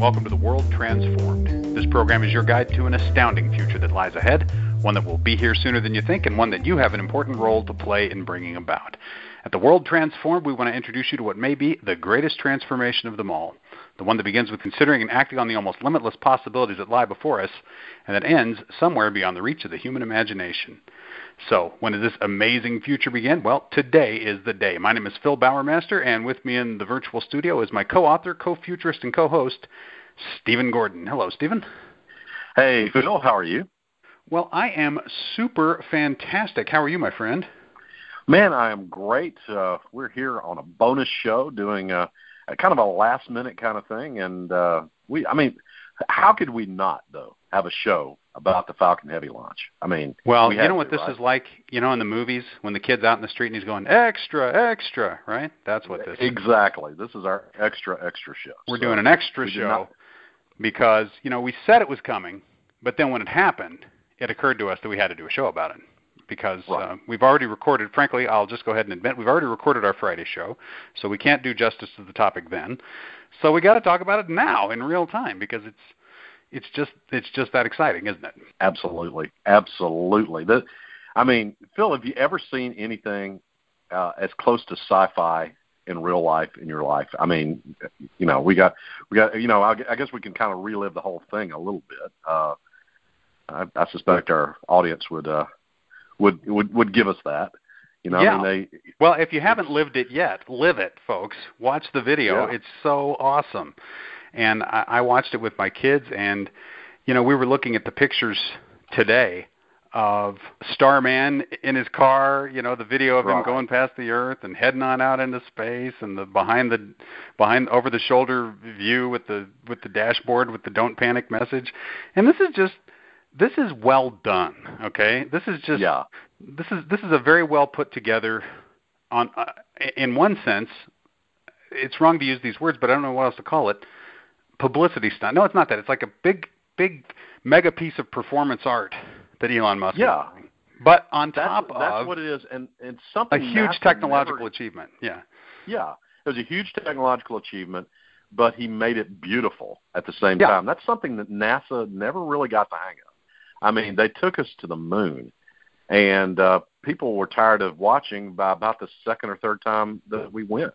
welcome to The World Transformed. This program is your guide to an astounding future that lies ahead, one that will be here sooner than you think, and one that you have an important role to play in bringing about. At The World Transformed, we want to introduce you to what may be the greatest transformation of them all, the one that begins with considering and acting on the almost limitless possibilities that lie before us, and that ends somewhere beyond the reach of the human imagination. So, when does this amazing future begin? Well, today is the day. My name is Phil Bowermaster, and with me in the virtual studio is my co author, co futurist, and co host, Stephen Gordon. Hello, Stephen. Hey, Phil, how are you? Well, I am super fantastic. How are you, my friend? Man, I am great. Uh, we're here on a bonus show doing a, a kind of a last minute kind of thing. And uh, we, I mean, how could we not, though, have a show about the Falcon Heavy launch. I mean, well, we you know what to, this right? is like. You know, in the movies when the kid's out in the street and he's going extra, extra, right? That's what this. Is. Exactly. This is our extra, extra show. We're so doing an extra show because you know we said it was coming, but then when it happened, it occurred to us that we had to do a show about it because Right. uh, we've already recorded. Frankly, I'll just go ahead and admit we've already recorded our Friday show, so we can't do justice to the topic then. So we got to talk about it now in real time because it's it's just it's just that exciting, isn't it? Absolutely, absolutely. The, I mean, Phil, have you ever seen anything uh, as close to sci-fi in real life in your life? I mean, you know, we got we got you know, I, I guess we can kind of relive the whole thing a little bit. Uh, I, I suspect our audience would uh, would would would give us that. You know, Yeah. I mean, they Well, if you haven't lived it yet, live it, folks. Watch the video. Yeah. It's so awesome. And I, I watched it with my kids, and you know, we were looking at the pictures today of Starman in his car. You know, the video of him going past the Earth and heading on out into space, and the behind the behind over the shoulder view with the with the dashboard with the "Don't panic" message. And this is just this is well done. Okay, this is just yeah, this is this is a very well put together on uh, in one sense it's wrong to use these words but i don't know what else to call it publicity stunt no it's not that it's like a big big mega piece of performance art that elon musk Yeah. but on that's top that's of what it is, and and something a huge technological never- achievement yeah Yeah, it was a huge technological achievement, but he made it beautiful at the same Yeah. time. That's something that NASA never really got the hang of. I mean, they took us to the moon, and uh, people were tired of watching by about the second or third time that we went.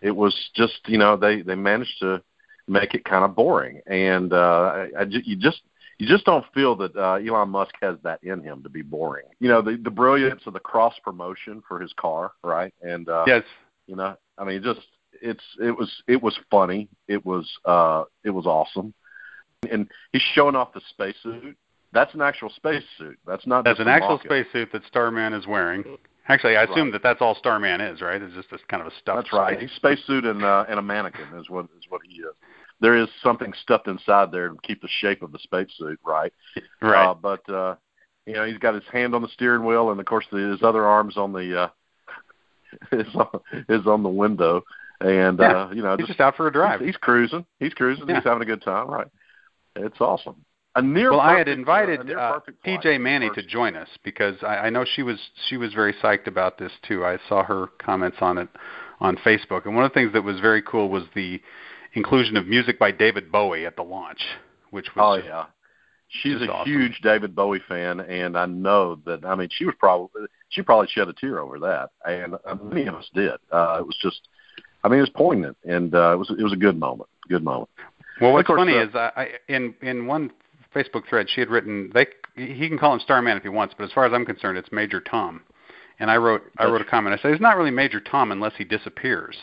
It was just, you know, they they managed to make it kind of boring, and uh, I, I you just you just don't feel that uh, Elon Musk has that in him to be boring. You know, the the brilliance of the cross promotion for his car, right? And uh, yes you know, I mean, just it's it was it was funny. It was uh it was awesome, and he's showing off the spacesuit. That's an actual spacesuit. That's not. that's an actual spacesuit that starman is wearing actually i assume Right. that that's all starman is right it's just this kind of a stuffed That's right. space- He's spacesuit and uh, and a mannequin is what is what he is. There is something stuffed inside there to keep the shape of the spacesuit right. right Uh, but uh, you know, he's got his hand on the steering wheel, and of course, the, his other arms on the uh, is on, is on the window, and Yeah. uh, you know, he's just out for a drive He's, he's cruising. He's cruising. Yeah. He's having a good time. Right. It's awesome. A near. well, I had invited uh, uh. PJ Manney to join us because I, I know she was she was very psyched about this too. I saw her comments on it on Facebook, and one of the things that was very cool was the inclusion of music by David Bowie at the launch, which was Oh yeah. She's a awesome. huge David Bowie fan, and I know that. I mean, she was probably she probably shed a tear over that, and uh, many of us did. Uh, it was just, I mean, it was poignant, and uh, it was it was a good moment. Good moment. Well, what's course, funny uh, is I, I in in one Facebook thread she had written they he can call him Starman if he wants, but as far as I'm concerned, it's Major Tom. And I wrote I wrote a comment. I said it's not really Major Tom unless he disappears.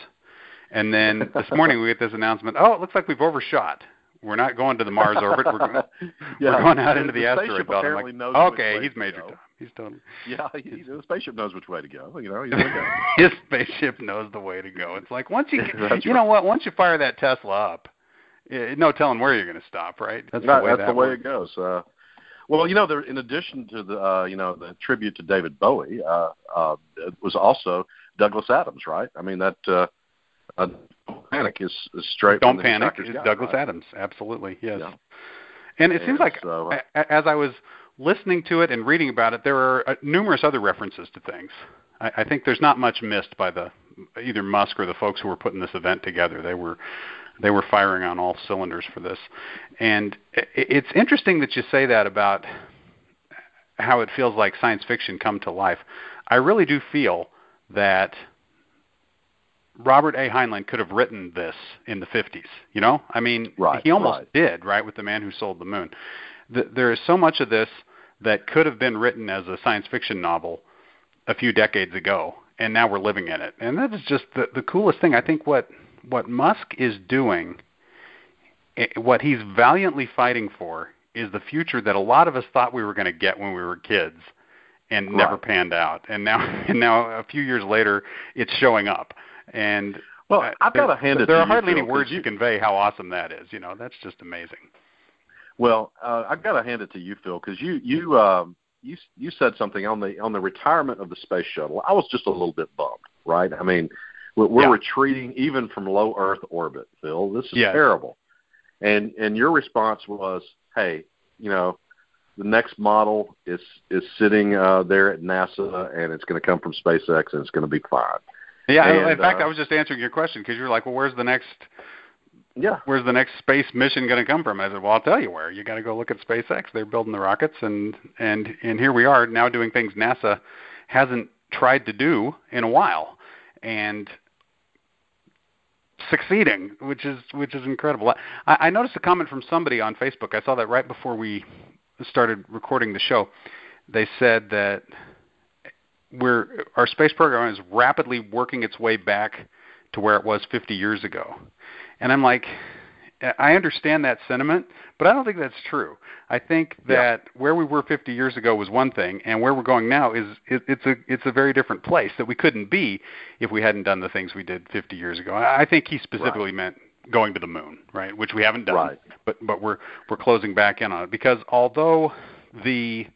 And then this morning we get this announcement. Oh, it looks like we've overshot. We're not going to the Mars orbit. We're going, yeah. we're going out into the, asteroid belt. I'm like, knows okay, he's Major. Tom. He's totally Yeah, he, the spaceship knows which way to go. You know, his spaceship knows the way to go. It's like once you get, you know what? Once you fire that Tesla up, eh, no telling where you're going to stop, right? That's the way that's that the way it goes. Uh, well, you know, there in addition to the uh, you know the tribute to David Bowie, uh, uh, it was also Douglas Adams, right? I mean that uh, uh, Panic is, is straight. Don't panic. It's Douglas right? Adams. Absolutely, yes. Yeah. And it And seems like so, uh, as I was listening to it and reading about it, there are uh, numerous other references to things. I, I think there's not much missed by the either Musk or the folks who were putting this event together. They were they were firing on all cylinders for this. And it's interesting that you say that about how it feels like science fiction come to life. I really do feel that Robert A. Heinlein could have written this in the 50s. You know, I mean, right, he almost right. did, right, with the man who sold the moon. The, there is so much of this that could have been written as a science fiction novel a few decades ago, and now we're living in it. And that is just the, the coolest thing. I think what what Musk is doing, eh, what he's valiantly fighting for, is the future that a lot of us thought we were going to get when we were kids, and Right. never panned out. And now, and now a few years later, it's showing up. And Well, uh, I've got to hand it There are hardly any words you- to convey how awesome that is. You know, that's just amazing. Well, uh, I've got to hand it to you, Phil, because you you um, you you said something on the on the retirement of the space shuttle. I was just a little bit bummed, right? I mean, we're, we're Yeah. retreating even from low Earth orbit, Phil. This is Yes. terrible. And and your response was, hey, you know, the next model is is sitting uh, there at NASA, and it's going to come from SpaceX, and it's going to be fine. Yeah, And, in fact, uh, I was just answering your question because you were like, "Well, where's the next Yeah, where's the next space mission going to come from?" I said, "Well, I'll tell you where. You got to go look at SpaceX. They're building the rockets, and and and here we are now doing things NASA hasn't tried to do in a while, and succeeding, which is which is incredible. I, I noticed a comment from somebody on Facebook. I saw that right before we started recording the show. They said that we're our space program is rapidly working its way back to where it was 50 years ago. And I'm like, I understand that sentiment, but I don't think that's true. I think that where we were 50 years ago was one thing, and where we're going now is it, it's a it's a very different place that we couldn't be if we hadn't done the things we did 50 years ago. I think he specifically meant going to the moon, right? Which we haven't done, Right. but but we're we're closing back in on it because although the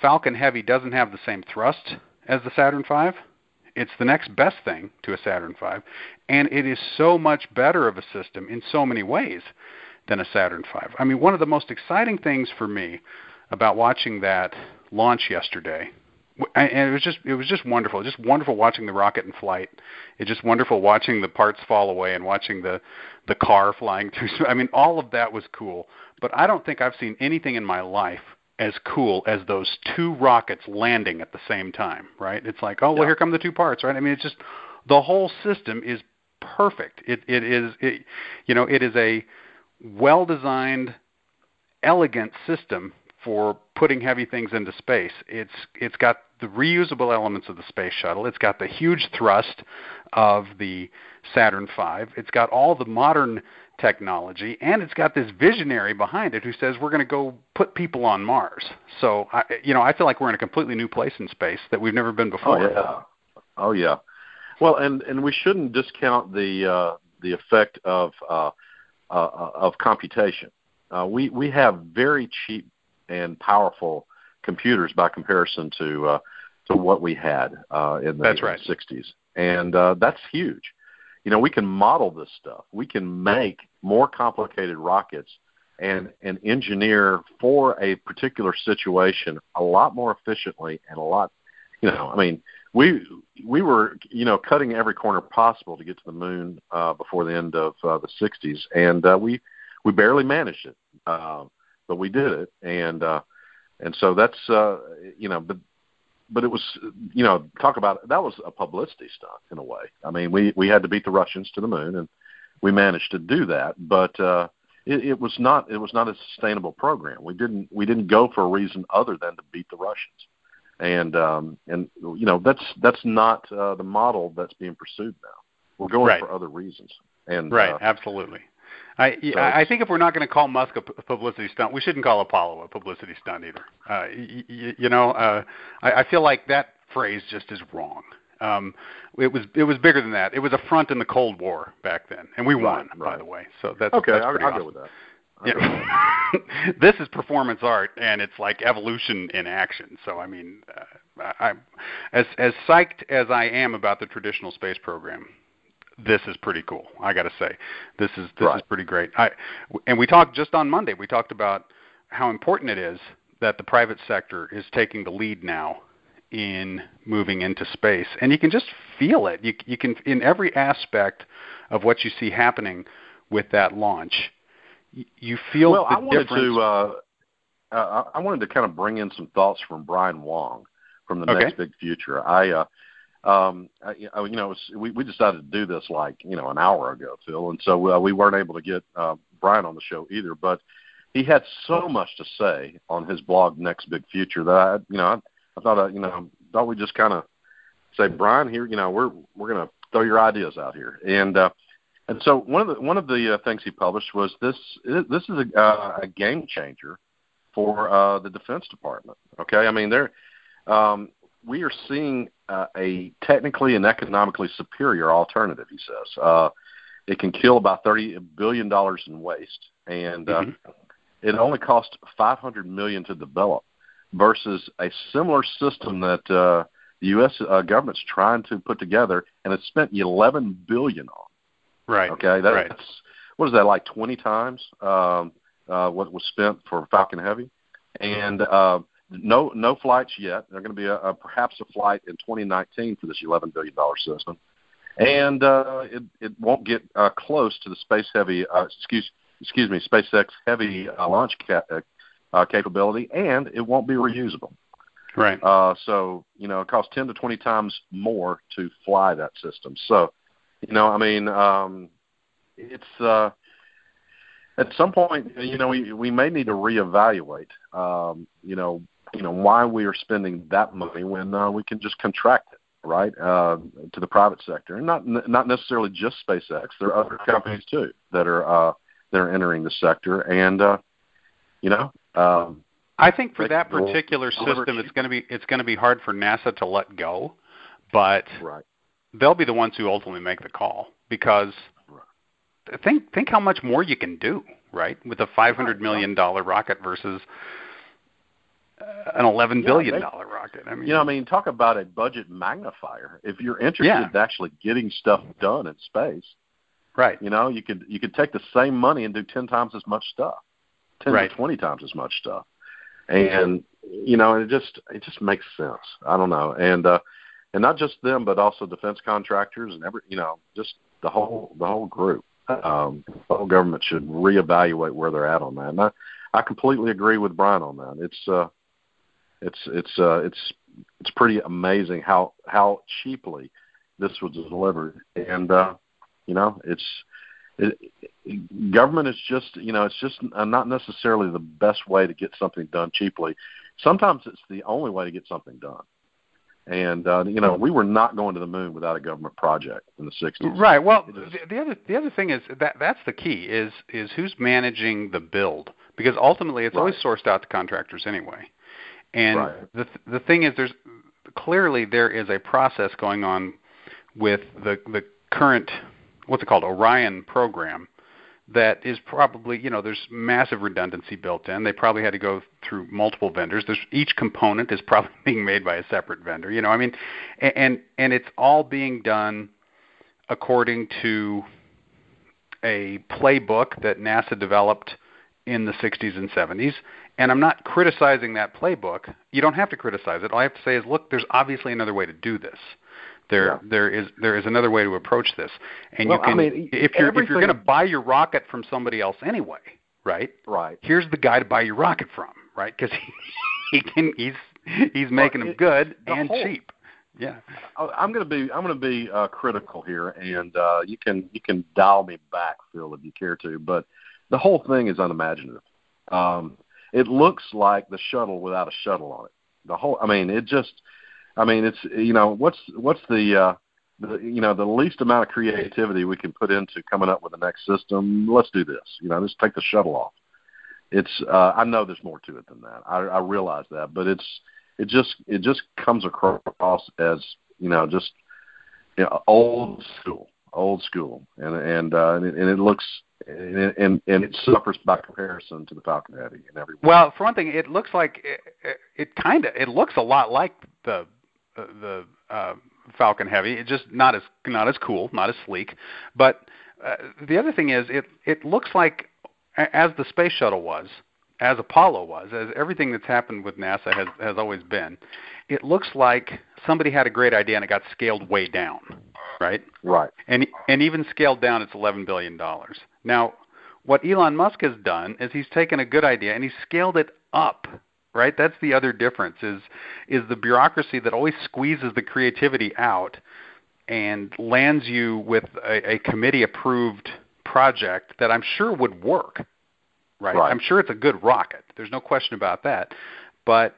Falcon Heavy doesn't have the same thrust as the Saturn V, it's the next best thing to a Saturn V, and it is so much better of a system in so many ways than a Saturn V. I mean, one of the most exciting things for me about watching that launch yesterday, and it was just it was just wonderful, just wonderful watching the rocket in flight. It's just wonderful watching the parts fall away and watching the the car flying through. I mean, all of that was cool, but I don't think I've seen anything in my life as cool as those two rockets landing at the same time, right? It's like, oh, well, Yeah. here come the two parts, right? I mean, it's just the whole system is perfect. It it is it, you know, it is a well-designed, elegant system for putting heavy things into space. It's it's got the reusable elements of the space shuttle. It's got the huge thrust of the Saturn V. It's got all the modern technology, and it's got this visionary behind it who says we're going to go put people on Mars. So, I, you know, I feel like we're in a completely new place in space that we've never been before. Oh yeah. Oh yeah. Well, and and we shouldn't discount the uh, the effect of uh, uh, of computation. Uh, we we have very cheap and powerful computers by comparison to uh, to what we had uh, in the That's right. 60s, and uh, that's huge. You know, we can model this stuff. We can make more complicated rockets and and engineer for a particular situation a lot more efficiently and a lot. You know, I mean, we we were you know cutting every corner possible to get to the moon uh, before the end of uh, the 60s, and uh, we we barely managed it, uh, but we did it, and uh, and so that's uh, you know, but but it was you know talk about that was a publicity stunt in a way. I mean, we we had to beat the Russians to the moon, and we managed to do that, but. uh it, it was not it was not a sustainable program. We didn't we didn't go for a reason other than to beat the Russians and um, and you know that's that's not uh, the model that's being pursued now. We're going Right. for other reasons, and Right, uh, absolutely. I So I I think if we're not going to call Musk a publicity stunt, we shouldn't call Apollo a publicity stunt either. Uh, y- y- you know, uh, I, I feel like that phrase just is wrong. Um, it was it was bigger than that. It was a front in the Cold War back then, and we won, Right, by the way. So that's okay, That's I'll, pretty I'll awesome. go with that. I'll go with that. Yeah. this is performance art, and it's like evolution in action. So I mean, uh, I, I'm as as psyched as I am about the traditional space program. This is pretty cool. I got to say, this is this is pretty great. I and we talked just on Monday. We talked about how important it is that the private sector is taking the lead now in moving into space, and you can just feel it. You you can in every aspect of what you see happening with that launch. You feel well. I wanted difference... to. Uh, uh, I wanted to kind of bring in some thoughts from Brian Wang from the okay. Next Big Future. I, uh, um, I, you know, was, we we decided to do this like you know an hour ago, Phil, and so uh, we weren't able to get uh, Brian on the show either. But he had so much to say on his blog Next Big Future that I, you know, I, I thought, uh, you know, thought we just kind of say, Brian, here, you know, we're we're going to throw your ideas out here, and uh, and so one of the one of the uh, things he published was this. This is a, uh, a game changer for uh, the Defense Department. Okay, I mean, there um, we are seeing uh, a technically and economically superior alternative. He says uh, it can kill about thirty billion dollars in waste, and uh, mm-hmm. it only cost five hundred million to develop, versus a similar system that uh, the U.S. Uh, government's trying to put together, and it's spent eleven billion on. Right. Okay. That's right. what is that like twenty times um, uh, what was spent for Falcon Heavy, and uh, no no flights yet. There's going to be a, a perhaps a flight in 2019 for this 11 billion dollar system, and uh, it it won't get uh, close to the space heavy uh, excuse excuse me SpaceX heavy uh, launch ca- uh, uh, capability, and it won't be reusable. Right. Uh, so you know it costs 10 to 20 times more to fly that system. So you know I mean um, it's. Uh, at some point, you know, we we may need to reevaluate, um, you know, you know why we are spending that money when uh, we can just contract it right uh, to the private sector, and not not necessarily just SpaceX. There are other companies too that are uh, that are entering the sector, and uh, you know. Um, I think for that particular system, it's going to be it's going to be hard for NASA to let go, but right. they'll be the ones who ultimately make the call because right. think think how much more you can do right with a five hundred million dollar rocket versus an eleven billion yeah, dollar rocket. I mean, you know, I mean, talk about a budget magnifier. If you're interested yeah. in actually getting stuff done in space, right? You know, you could you could take the same money and do ten times as much stuff, ten right. to twenty times as much stuff, and you know, and it just it just makes sense. I don't know, and uh, and not just them, but also defense contractors and every you know, just the whole the whole group. Um, the whole government should reevaluate where they're at on that. And I, I completely agree with Brian on that. It's uh, it's it's uh, it's it's pretty amazing how how cheaply this was delivered, and uh, you know it's it, it, government is just you know it's just not necessarily the best way to get something done cheaply. Sometimes it's the only way to get something done. And uh, you know, we were not going to the moon without a government project in the '60s. Right. Well, the, the other the other thing is that that's the key is is who's managing the build because ultimately it's right. always sourced out to contractors anyway. And right. the the thing is, there's clearly there is a process going on with the the current what's it called Orion program that is probably you know there's massive redundancy built in. They probably had to go through multiple vendors. There's each component is probably being made by a separate vendor. You know, I mean, and and it's all being done according to a playbook that NASA developed in the 60s and 70s. And I'm not criticizing that playbook. You don't have to criticize it. All I have to say is, look, there's obviously another way to do this. There, yeah. there is there is another way to approach this, and well, you can I mean, if you're everything... if you're going to buy your rocket from somebody else anyway, right? Right. Here's the guy to buy your rocket from, right? Because he, he can he's he's making well, them good the and whole, cheap. Yeah. I'm going to be I'm going to be uh, critical here, and uh, you can you can dial me back, Phil, if you care to. But the whole thing is unimaginative. Um, it looks like the shuttle without a shuttle on it. The whole, I mean, it just, I mean, it's you know, what's what's the, uh, the you know the least amount of creativity we can put into coming up with the next system. Let's do this. You know, just take the shuttle off. It's, uh, I know there's more to it than that. I, I realize that, but it's, it just, it just comes across as you know, just you know, old school, old school, and and uh, and, it, and it looks and, and and it suffers by comparison to the Falcon Heavy in every. Well, for one thing, it looks like it, it, it kind of it looks a lot like the uh, the uh, Falcon Heavy. It's just not as not as cool, not as sleek. But uh, the other thing is, it it looks like as the space shuttle was, as Apollo was, as everything that's happened with NASA has has always been. It looks like somebody had a great idea and it got scaled way down. Right? Right. And and even scaled down, it's eleven billion dollars. Now, what Elon Musk has done is he's taken a good idea and he's scaled it up. Right? That's the other difference is is the bureaucracy that always squeezes the creativity out and lands you with a, a committee approved project that I'm sure would work. Right? Right. I'm sure it's a good rocket. There's no question about that. But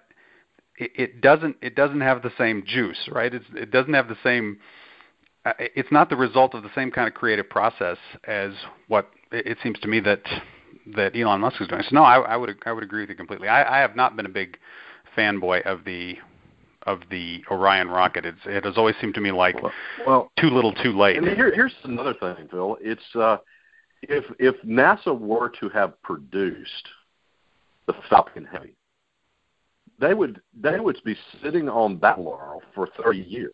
it, it doesn't it doesn't have the same juice, right? It's, it doesn't have the same. It's not the result of the same kind of creative process as what it seems to me that that Elon Musk is doing. So no, I, I would I would agree with you completely. I, I have not been a big fanboy of the of the Orion rocket. It's it has always seemed to me like Well, well too little, too late. And here, here's another thing, Phil. It's uh, if if NASA were to have produced the Falcon Heavy, they would they would be sitting on that laurel for 30 years.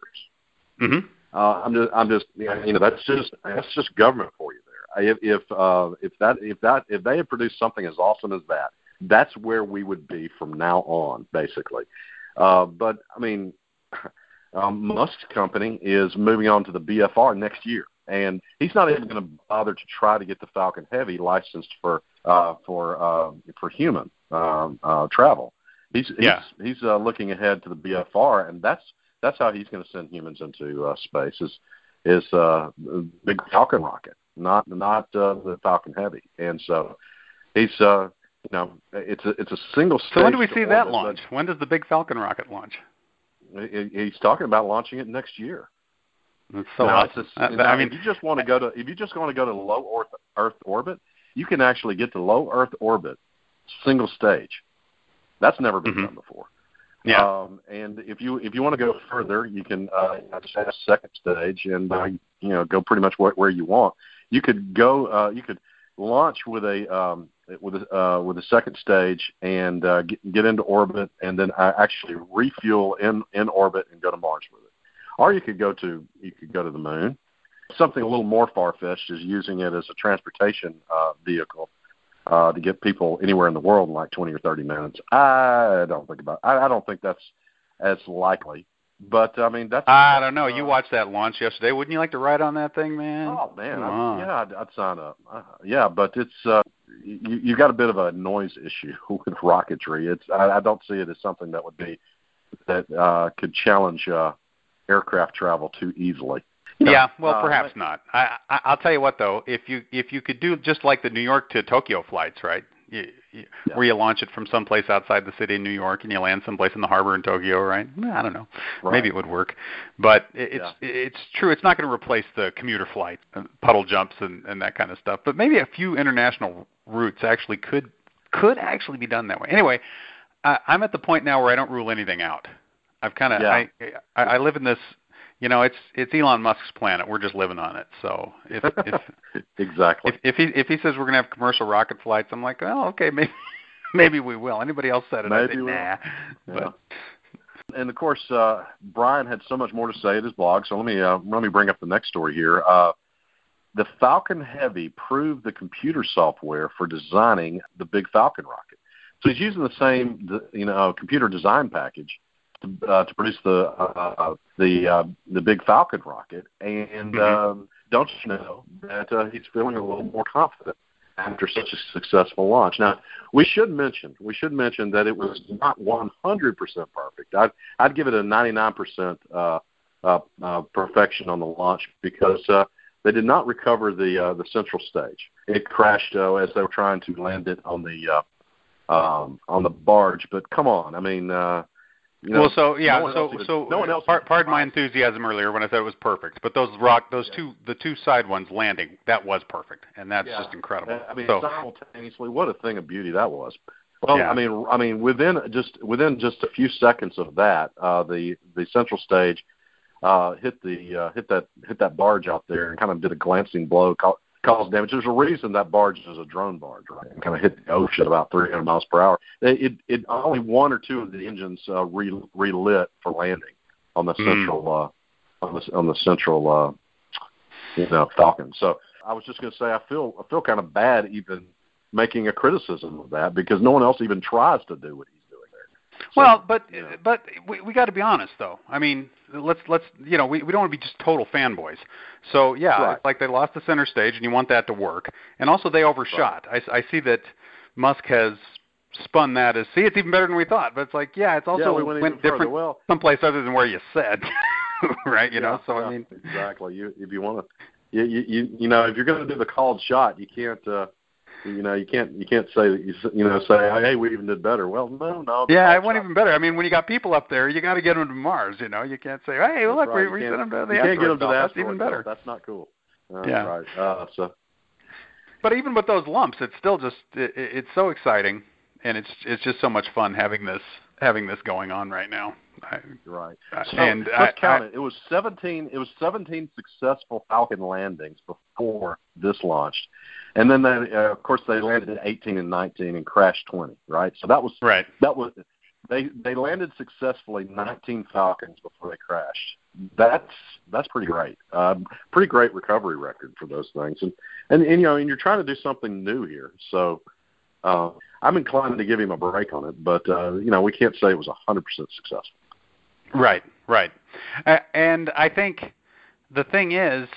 hmm Uh, I'm just I'm just you know that's just that's just government for you there. If if uh, if that if that if they had produced something as awesome as that, that's where we would be from now on, basically. Uh, but I mean, um, Musk's company is moving on to the BFR next year, and he's not even going to bother to try to get the Falcon Heavy licensed for uh, for uh, for human um, uh, travel. He's Yeah. he's, he's uh, looking ahead to the BFR, and that's that's how he's going to send humans into uh, space is is uh, the big Falcon rocket, not not uh, the Falcon Heavy, and so he's uh, you know it's a it's a single. Stage. So when do we see that launch? When does the big Falcon rocket launch? He's talking about launching it next year. That's so Now, awesome. it's a- now, I mean, if you just want to go to if you just want to go to low Earth, Earth orbit, you can actually get to low Earth orbit, single stage. That's never been Mhm. done before. Yeah. Um, and if you if you want to go further, you can uh, just have a second stage and uh, you know go pretty much where, where you want. You could go. Uh, you could launch with a um, with a uh, with a second stage and uh, get, get into orbit, and then uh, actually refuel in in orbit and go to Mars with it. Or you could go to you could go to the moon. Something a little more far fetched is using it as a transportation uh, vehicle uh, to get people anywhere in the world in like 20 or 30 minutes. I don't think about. I, I don't think that's as likely. But I mean, that's. I don't know. uh, You watched that launch yesterday. Wouldn't you like to ride on that thing, man? Oh man, I, yeah, I'd, I'd sign up. Uh, yeah, but it's uh, you you got a bit of a noise issue with rocketry. It's I, I don't see it as something that would be that uh, could challenge uh, aircraft travel too easily. Know, Yeah, well, uh, perhaps not. I, I I'll tell you what though, if you if you could do just like the New York to Tokyo flights, right? You, you, Yeah. Where you launch it from someplace outside the city in New York and you land someplace in the harbor in Tokyo, right? I don't know. Right. Maybe it would work, but it, it's Yeah. it's true. It's not going to replace the commuter flight, uh, puddle jumps, and and that kind of stuff. But maybe a few international routes actually could could actually be done that way. Anyway, I, I'm at the point now where I don't rule anything out. I've kind of Yeah. I, I I live in this you know, it's it's Elon Musk's planet. We're just living on it. So if if exactly. if, if he if he says we're gonna have commercial rocket flights, I'm like, oh, okay, maybe maybe we will. Anybody else said it? I Maybe say, we'll. nah. Yeah. But and of course, uh, Brian had so much more to say at his blog. So let me uh, let me bring up the next story here. Uh, the Falcon Heavy proved the computer software for designing the big Falcon rocket. So he's using the same, you know, computer design package to, uh, to produce the uh, the uh, the big Falcon rocket. And Mhm. um, don't you know that uh, he's feeling a little more confident after such a successful launch? Now, we should mention we should mention that it was not 100% perfect. I'd I'd give it a 99% uh, uh, uh, perfection on the launch because uh, they did not recover the uh, the central stage. It crashed uh, as they were trying to land it on the uh, um, on the barge. But come on, I mean. Uh, you know, well, so yeah, no so so no one else par- even pardon my enthusiasm earlier when I said it was perfect, but those rock, those Yeah. two, the two side ones landing, that was perfect, and that's Yeah. just incredible. I mean, so simultaneously, what a thing of beauty that was. Well, Yeah. I mean, I mean, within just within just a few seconds of that, uh, the the central stage uh, hit the uh, hit that hit that barge out there and kind of did a glancing blow, ca- caused damage. There's a reason that barge is a drone barge, right? And kind of hit the ocean about 300 miles per hour. It it, it only one or two of the engines uh, re, relit for landing on the Mm. central uh, on the on the central uh, you know Falcon. So I was just going to say I feel I feel kind of bad even making a criticism of that because no one else even tries to do what he's doing there. So, well, but yeah. but we we got to be honest though. I mean, let's let's you know we we don't want to be just total fanboys. So yeah, Right. it's like they lost the center stage, and you want that to work. And also they overshot. I I see that Musk has spun that as see it's even better than we thought. But it's like yeah, it's also yeah, we went, further. different Well, someplace other than where you said, right? You know. So yeah, I mean, exactly. You if you want to, you, you you you know if you're going to do the called shot, you can't. uh you know, you can't you can't say that you s- you know say hey we even did better. Well, no, no. yeah, it went shot- even better. I mean, when you got people up there, you got to get them to Mars. You know, you can't say, hey, well, look, right. we, we sent them to the you can't get them to the. That's even better. That's not cool. Uh, Yeah. Right. Uh, so But even with those lumps, it's still just it- it's so exciting, and it's it's just so much fun having this having this going on right now. I, Right. So and let's I- count I- it. It was 17. It was 17 successful Falcon landings before this launched, and then they, uh, of course, they landed at 18 and 19 and crashed 20. Right. So that was Right. that was they they landed successfully 19 Falcons before they crashed. That's that's pretty great. Um, pretty great recovery record for those things, and and, and you know, and you're trying to do something new here, so. Uh, I'm inclined to give him a break on it, but uh, you know we can't say it was 100% successful. Right. Right. Uh, and I think the thing is,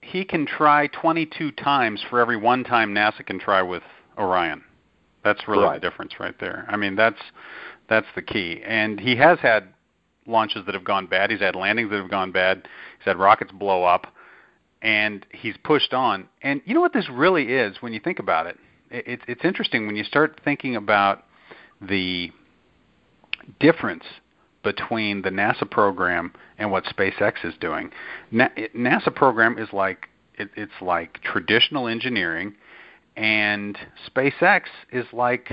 he can try 22 times for every one time NASA can try with Orion. That's really Right. the difference right there. I mean, that's that's the key. And he has had launches that have gone bad. He's had landings that have gone bad. He's had rockets blow up, and he's pushed on. And you know what this really is when you think about it? It- It's it's interesting when you start thinking about the difference between the NASA program and what SpaceX is doing. Na- NASA program is like it, it's like traditional engineering, and SpaceX is like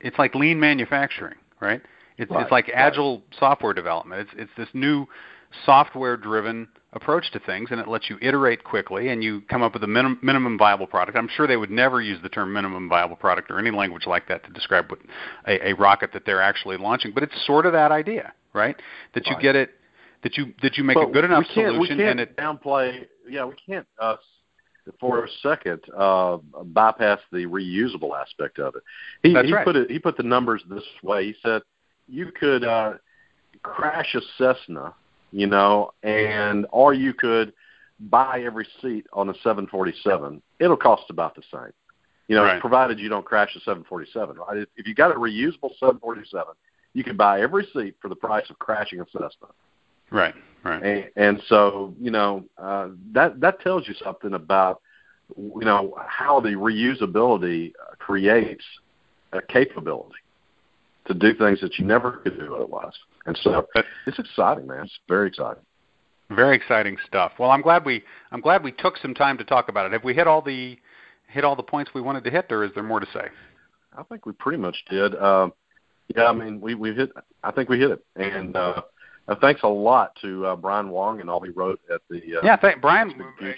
it's like lean manufacturing, right? It's Right, it's like right. agile software development. It's it's this new software-driven approach to things, and it lets you iterate quickly, and you come up with a minim- minimum viable product. I'm sure they would never use the term minimum viable product or any language like that to describe what a, a rocket that they're actually launching, but it's sort of that idea, right? That you Right. get it, that you that you make But a good enough we can't, solution, we and can't it downplay. Yeah, we can't uh, for a second uh, bypass the reusable aspect of it. He, That's he right. put it. He put the numbers this way. He said you could uh, crash a Cessna, you know, and or you could buy every seat on a 747. It'll cost about the same. You know, Right. provided you don't crash a 747, right? If, if you got a reusable 747, you can buy every seat for the price of crashing a Cessna. right, right, And, and so, you know, uh, that that tells you something about, you know, how the reusability creates a capability to do things that you never could do otherwise. And so, it's exciting, man. It's very exciting. very exciting stuff. Well, I'm glad we I'm glad we took some time to talk about it. Have we hit all the hit all the points we wanted to hit, or is there more to say? I think we pretty much did. Um, yeah, I mean, we we hit. I think we hit it. And uh, uh, thanks a lot to uh, Brian Wang and all he wrote at the. Uh, Yeah, thank Brian.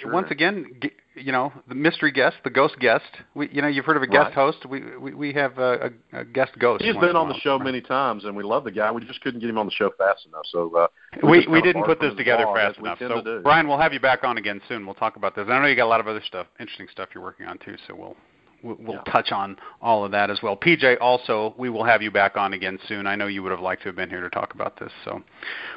Once again, g- you know the mystery guest, the ghost guest. We, you know, you've heard of a guest Right. host. We we, we have a, a, a guest ghost. He's been on the show many times, and we love the guy. We just couldn't get him on the show fast enough. So uh, We we didn't put this together fast enough. So. Brian, we'll have you back on again soon. We'll talk about this. I know you got a lot of other stuff, interesting stuff you're working on too. So we'll we'll, we'll Yeah. touch on all of that as well. PJ, also, we will have you back on again soon. I know you would have liked to have been here to talk about this. So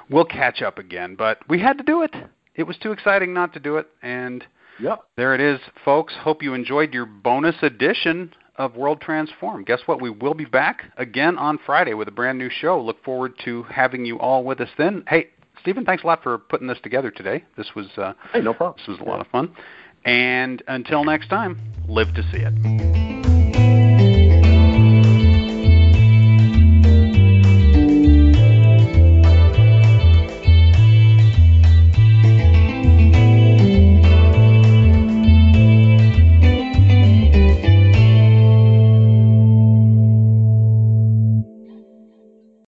we'll catch up again. But we had to do it. It was too exciting not to do it, and Yep. there it is, folks. Hope you enjoyed your bonus edition of World Transform. Guess what? We will be back again on Friday with a brand new show. Look forward to having you all with us then. Hey, Stephen, thanks a lot for putting this together today. This was uh, Hey, no problem. this was a lot of fun. And until next time, live to see it.